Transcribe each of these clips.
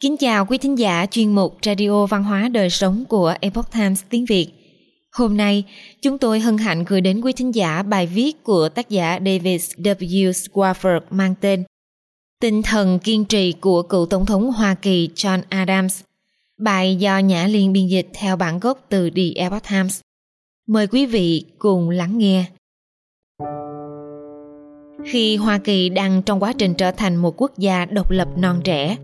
Kính chào quý thính giả chuyên mục Radio Văn hóa Đời Sống của Epoch Times tiếng Việt. Hôm nay, chúng tôi hân hạnh gửi đến quý thính giả bài viết của tác giả David W. Swafford mang tên Tinh thần kiên trì của cựu Tổng thống Hoa Kỳ John Adams. Bài do Nhã Liên biên dịch theo bản gốc từ The Epoch Times. Mời quý vị cùng lắng nghe. Khi Hoa Kỳ đang trong quá trình trở thành một quốc gia độc lập non trẻ,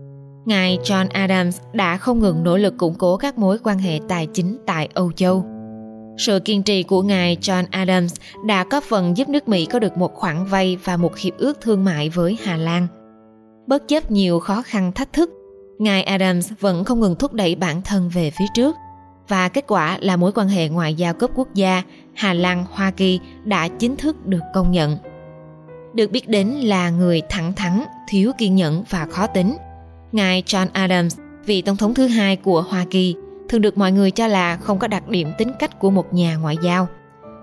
Ngài John Adams đã không ngừng nỗ lực củng cố các mối quan hệ tài chính tại Âu Châu. Sự kiên trì của ngài John Adams đã có phần giúp nước Mỹ có được một khoản vay và một hiệp ước thương mại với Hà Lan. Bất chấp nhiều khó khăn thách thức, ngài Adams vẫn không ngừng thúc đẩy bản thân về phía trước và kết quả là mối quan hệ ngoại giao cấp quốc gia Hà Lan Hoa Kỳ đã chính thức được công nhận. Được biết đến là người thẳng thắn, thiếu kiên nhẫn và khó tính. Ngài John Adams, vị tổng thống thứ hai của Hoa Kỳ, thường được mọi người cho là không có đặc điểm tính cách của một nhà ngoại giao.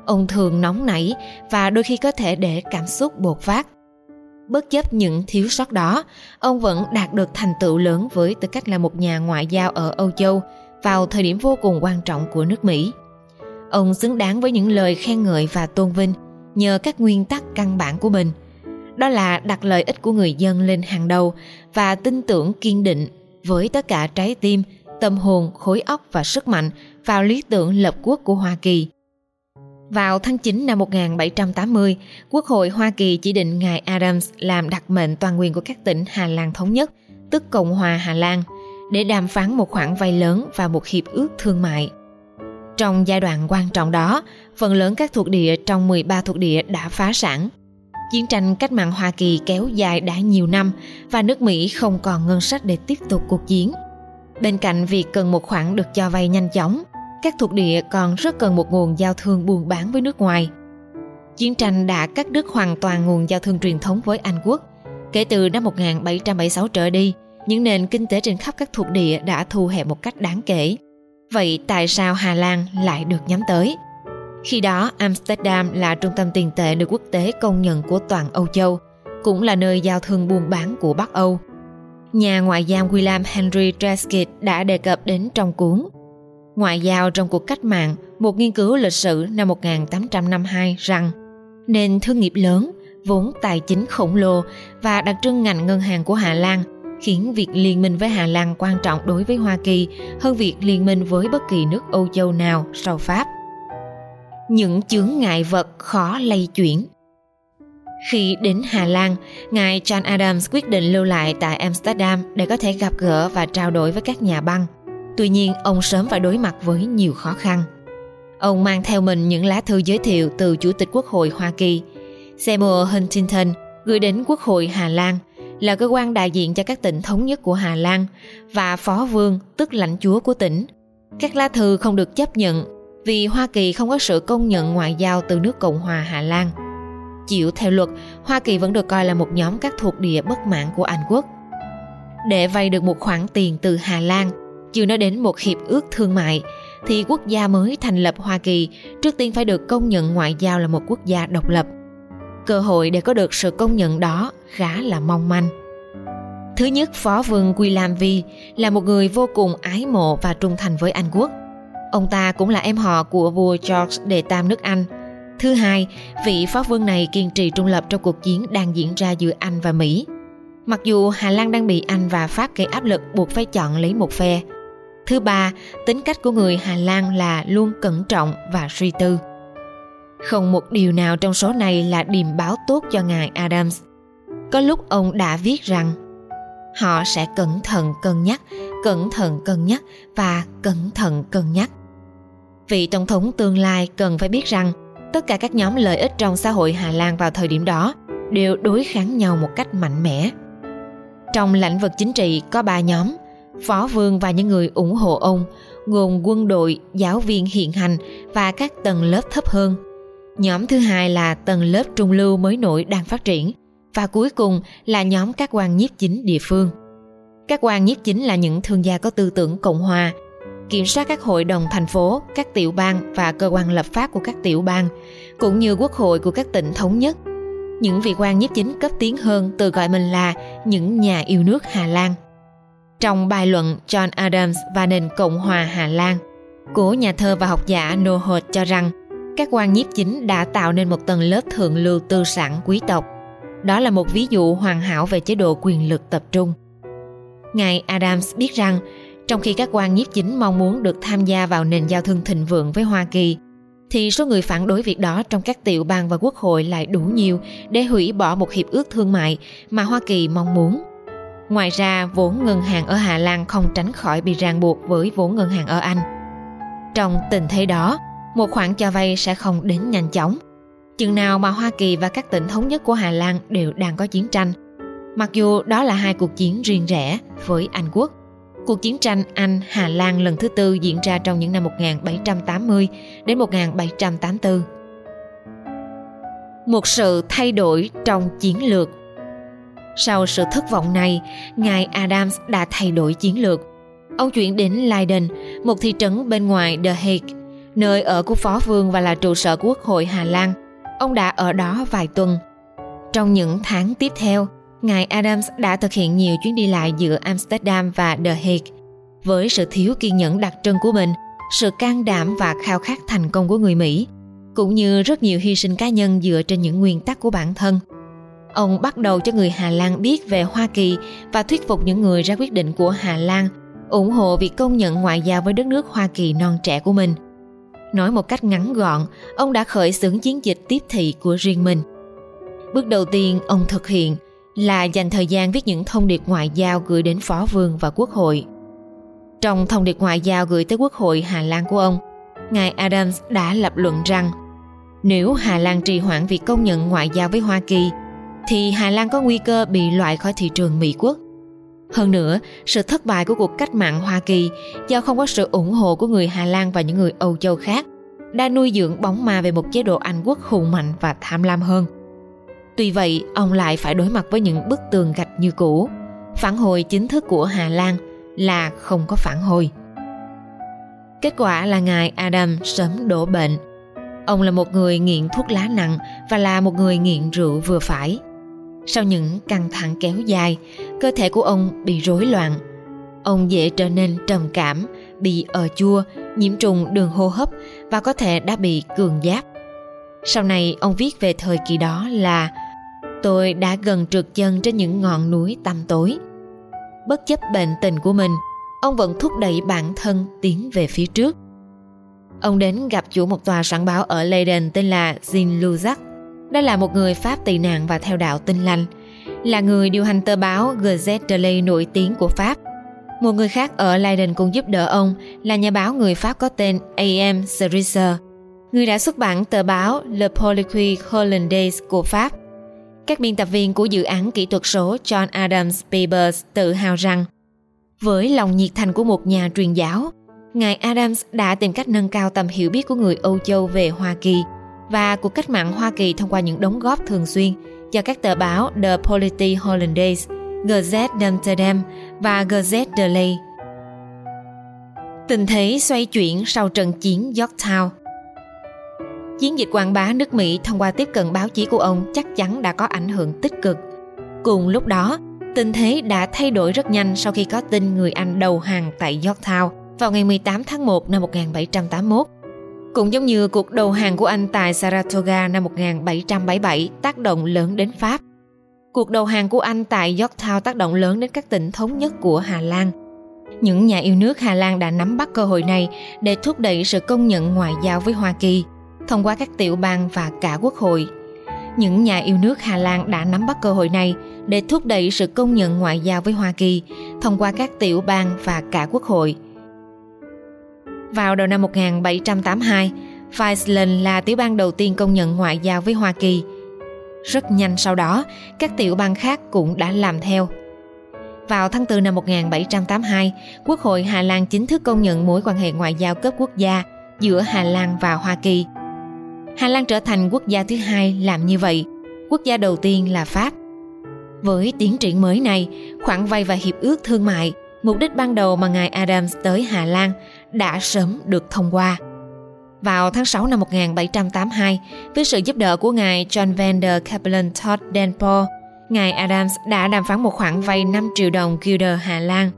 Ông thường nóng nảy và đôi khi có thể để cảm xúc bột phát. Bất chấp những thiếu sót đó, ông vẫn đạt được thành tựu lớn với tư cách là một nhà ngoại giao ở Âu Châu vào thời điểm vô cùng quan trọng của nước Mỹ. Ông xứng đáng với những lời khen ngợi và tôn vinh nhờ các nguyên tắc căn bản của mình. Đó là đặt lợi ích của người dân lên hàng đầu và tin tưởng kiên định với tất cả trái tim, tâm hồn, khối óc và sức mạnh vào lý tưởng lập quốc của Hoa Kỳ. Vào tháng 9 năm 1780, Quốc hội Hoa Kỳ chỉ định ngài Adams làm đặc mệnh toàn quyền của các tỉnh Hà Lan thống nhất, tức Cộng hòa Hà Lan, để đàm phán một khoản vay lớn và một hiệp ước thương mại. Trong giai đoạn quan trọng đó, phần lớn các thuộc địa trong 13 thuộc địa đã phá sản. Chiến tranh cách mạng Hoa Kỳ kéo dài đã nhiều năm và nước Mỹ không còn ngân sách để tiếp tục cuộc chiến. Bên cạnh việc cần một khoản được cho vay nhanh chóng, các thuộc địa còn rất cần một nguồn giao thương buôn bán với nước ngoài. Chiến tranh đã cắt đứt hoàn toàn nguồn giao thương truyền thống với Anh quốc. Kể từ năm 1776 trở đi, những nền kinh tế trên khắp các thuộc địa đã thu hẹp một cách đáng kể. Vậy tại sao Hà Lan lại được nhắm tới? Khi đó, Amsterdam là trung tâm tiền tệ được quốc tế công nhận của toàn Âu Châu, cũng là nơi giao thương buôn bán của Bắc Âu. Nhà ngoại giao William Henry Treskid đã đề cập đến trong cuốn Ngoại giao trong cuộc cách mạng, một nghiên cứu lịch sử năm 1852 rằng nền thương nghiệp lớn, vốn tài chính khổng lồ và đặc trưng ngành ngân hàng của Hà Lan khiến việc liên minh với Hà Lan quan trọng đối với Hoa Kỳ hơn việc liên minh với bất kỳ nước Âu Châu nào sau Pháp. Những chướng ngại vật khó lay chuyển khi đến Hà Lan, ngài John Adams quyết định lưu lại tại Amsterdam để có thể gặp gỡ và trao đổi với các nhà băng. Tuy nhiên, ông sớm phải đối mặt với nhiều khó khăn. Ông mang theo mình những lá thư giới thiệu từ Chủ tịch Quốc hội Hoa Kỳ, Samuel Huntington, gửi đến Quốc hội Hà Lan, là cơ quan đại diện cho các tỉnh thống nhất của Hà Lan và phó vương tức lãnh chúa của tỉnh. Các lá thư không được chấp nhận vì Hoa Kỳ không có sự công nhận ngoại giao từ nước Cộng hòa Hà Lan. Chịu theo luật, Hoa Kỳ vẫn được coi là một nhóm các thuộc địa bất mãn của Anh quốc. Để vay được một khoản tiền từ Hà Lan, chưa nói đến một hiệp ước thương mại, thì quốc gia mới thành lập Hoa Kỳ trước tiên phải được công nhận ngoại giao là một quốc gia độc lập. Cơ hội để có được sự công nhận đó khá là mong manh. Thứ nhất, Phó Vương William V là một người vô cùng ái mộ và trung thành với Anh quốc. Ông ta cũng là em họ của vua George đệ tam nước Anh. Thứ hai, vị Phó Vương này kiên trì trung lập trong cuộc chiến đang diễn ra giữa Anh và Mỹ. Mặc dù Hà Lan đang bị Anh và Pháp gây áp lực buộc phải chọn lấy một phe. Thứ ba, tính cách của người Hà Lan là luôn cẩn trọng và suy tư. Không một điều nào trong số này là điềm báo tốt cho ngài Adams. Có lúc ông đã viết rằng họ sẽ cẩn thận cân nhắc, cẩn thận cân nhắc và cẩn thận cân nhắc. Vị tổng thống tương lai cần phải biết rằng tất cả các nhóm lợi ích trong xã hội Hà Lan vào thời điểm đó đều đối kháng nhau một cách mạnh mẽ. Trong lĩnh vực chính trị có ba nhóm, phó vương và những người ủng hộ ông, gồm quân đội, giáo viên hiện hành và các tầng lớp thấp hơn. Nhóm thứ hai là tầng lớp trung lưu mới nổi đang phát triển và cuối cùng là nhóm các quan nhiếp chính địa phương. Các quan nhiếp chính là những thương gia có tư tưởng cộng hòa, kiểm soát các hội đồng thành phố, các tiểu bang và cơ quan lập pháp của các tiểu bang, cũng như quốc hội của các tỉnh thống nhất. Những vị quan nhiếp chính cấp tiến hơn tự gọi mình là những nhà yêu nước Hà Lan. Trong bài luận John Adams và nền Cộng hòa Hà Lan, của nhà thơ và học giả Noholt cho rằng các quan nhiếp chính đã tạo nên một tầng lớp thượng lưu tư sản quý tộc. Đó là một ví dụ hoàn hảo về chế độ quyền lực tập trung. Ngài Adams biết rằng trong khi các quan nhiếp chính mong muốn được tham gia vào nền giao thương thịnh vượng với Hoa Kỳ, thì số người phản đối việc đó trong các tiểu bang và quốc hội lại đủ nhiều để hủy bỏ một hiệp ước thương mại mà Hoa Kỳ mong muốn. Ngoài ra, vốn ngân hàng ở Hà Lan không tránh khỏi bị ràng buộc với vốn ngân hàng ở Anh. Trong tình thế đó, một khoản cho vay sẽ không đến nhanh chóng. Chừng nào mà Hoa Kỳ và các tỉnh thống nhất của Hà Lan đều đang có chiến tranh, mặc dù đó là hai cuộc chiến riêng rẽ với Anh quốc. Cuộc chiến tranh Anh-Hà Lan lần thứ tư diễn ra trong những năm 1780 đến 1784. Một sự thay đổi trong chiến lược Sau sự thất vọng này, ngài Adams đã thay đổi chiến lược. Ông chuyển đến Leiden, một thị trấn bên ngoài The Hague, nơi ở của phó vương và là trụ sở quốc hội Hà Lan. Ông đã ở đó vài tuần. Trong những tháng tiếp theo, ngài Adams đã thực hiện nhiều chuyến đi lại giữa Amsterdam và The Hague. Với sự thiếu kiên nhẫn đặc trưng của mình, sự can đảm và khao khát thành công của người Mỹ, cũng như rất nhiều hy sinh cá nhân dựa trên những nguyên tắc của bản thân. Ông bắt đầu cho người Hà Lan biết về Hoa Kỳ và thuyết phục những người ra quyết định của Hà Lan ủng hộ việc công nhận ngoại giao với đất nước Hoa Kỳ non trẻ của mình. Nói một cách ngắn gọn, ông đã khởi xướng chiến dịch tiếp thị của riêng mình. Bước đầu tiên ông thực hiện là dành thời gian viết những thông điệp ngoại giao gửi đến phó vương và quốc hội. Trong thông điệp ngoại giao gửi tới quốc hội Hà Lan của ông, ngài Adams đã lập luận rằng nếu Hà Lan trì hoãn việc công nhận ngoại giao với Hoa Kỳ, thì Hà Lan có nguy cơ bị loại khỏi thị trường Mỹ quốc. Hơn nữa, sự thất bại của cuộc cách mạng Hoa Kỳ do không có sự ủng hộ của người Hà Lan và những người Âu Châu khác đã nuôi dưỡng bóng ma về một chế độ Anh quốc hùng mạnh và tham lam hơn. Tuy vậy, ông lại phải đối mặt với những bức tường gạch như cũ. Phản hồi chính thức của Hà Lan là không có phản hồi. Kết quả là ngài Adam sớm đổ bệnh. Ông là một người nghiện thuốc lá nặng và là một người nghiện rượu vừa phải. Sau những căng thẳng kéo dài, cơ thể của ông bị rối loạn. Ông dễ trở nên trầm cảm, bị ờ chua, nhiễm trùng đường hô hấp và có thể đã bị cường giáp. Sau này ông viết về thời kỳ đó là Tôi đã gần trượt chân trên những ngọn núi tăm tối. Bất chấp bệnh tình của mình, ông vẫn thúc đẩy bản thân tiến về phía trước. Ông đến gặp chủ một tòa soạn báo ở Leiden tên là Jean Luzac. Đây là một người Pháp tị nạn và theo đạo tinh lành, là người điều hành tờ báo Gazette de nổi tiếng của Pháp. Một người khác ở Leiden cũng giúp đỡ ông là nhà báo người Pháp có tên A.M. Cerise, người đã xuất bản tờ báo Le Politique Hollandaise của Pháp. Các biên tập viên của dự án kỹ thuật số John Adams Papers tự hào rằng với lòng nhiệt thành của một nhà truyền giáo, Ngài Adams đã tìm cách nâng cao tầm hiểu biết của người Âu Châu về Hoa Kỳ và cuộc cách mạng Hoa Kỳ thông qua những đóng góp thường xuyên cho các tờ báo The Polity Hollandaise, Gazette d'Amsterdam và Gazette de Ley. Tình thế xoay chuyển sau trận chiến Yorktown Chiến dịch quảng bá nước Mỹ thông qua tiếp cận báo chí của ông chắc chắn đã có ảnh hưởng tích cực. Cùng lúc đó, tình thế đã thay đổi rất nhanh sau khi có tin người Anh đầu hàng tại Yorktown vào ngày 18 tháng 1 năm 1781. Cũng giống như cuộc đầu hàng của Anh tại Saratoga năm 1777 tác động lớn đến Pháp. Cuộc đầu hàng của Anh tại Yorktown tác động lớn đến các tỉnh thống nhất của Hà Lan. Những nhà yêu nước Hà Lan đã nắm bắt cơ hội này để thúc đẩy sự công nhận ngoại giao với Hoa Kỳ thông qua các tiểu bang và cả quốc hội. Những nhà yêu nước Hà Lan đã nắm bắt cơ hội này để thúc đẩy sự công nhận ngoại giao với Hoa Kỳ thông qua các tiểu bang và cả quốc hội. Vào đầu năm 1782, Friesland là tiểu bang đầu tiên công nhận ngoại giao với Hoa Kỳ. Rất nhanh sau đó, các tiểu bang khác cũng đã làm theo. Vào tháng 4 năm 1782, Quốc hội Hà Lan chính thức công nhận mối quan hệ ngoại giao cấp quốc gia giữa Hà Lan và Hoa Kỳ – Hà Lan trở thành quốc gia thứ hai làm như vậy, quốc gia đầu tiên là Pháp. Với tiến triển mới này, khoản vay và hiệp ước thương mại, mục đích ban đầu mà ngài Adams tới Hà Lan đã sớm được thông qua. Vào tháng 6 năm 1782, với sự giúp đỡ của ngài John van der Capellen Todd Denpoor, ngài Adams đã đàm phán một khoản vay 5 triệu đồng Guilder Hà Lan.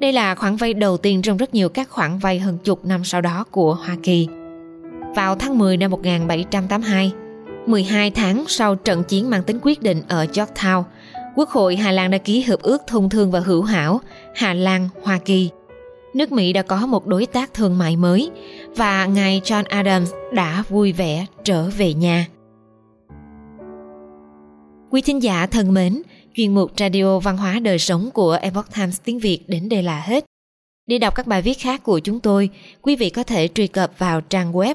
Đây là khoản vay đầu tiên trong rất nhiều các khoản vay hơn chục năm sau đó của Hoa Kỳ. Vào tháng 10 năm 1782, 12 tháng sau trận chiến mang tính quyết định ở Yorktown, Quốc hội Hà Lan đã ký hiệp ước thông thương và hữu hảo Hà Lan-Hoa Kỳ. Nước Mỹ đã có một đối tác thương mại mới và ngài John Adams đã vui vẻ trở về nhà. Quý thính giả thân mến, chuyên mục Radio Văn hóa Đời Sống của Epoch Times tiếng Việt đến đây là hết. Để đọc các bài viết khác của chúng tôi, quý vị có thể truy cập vào trang web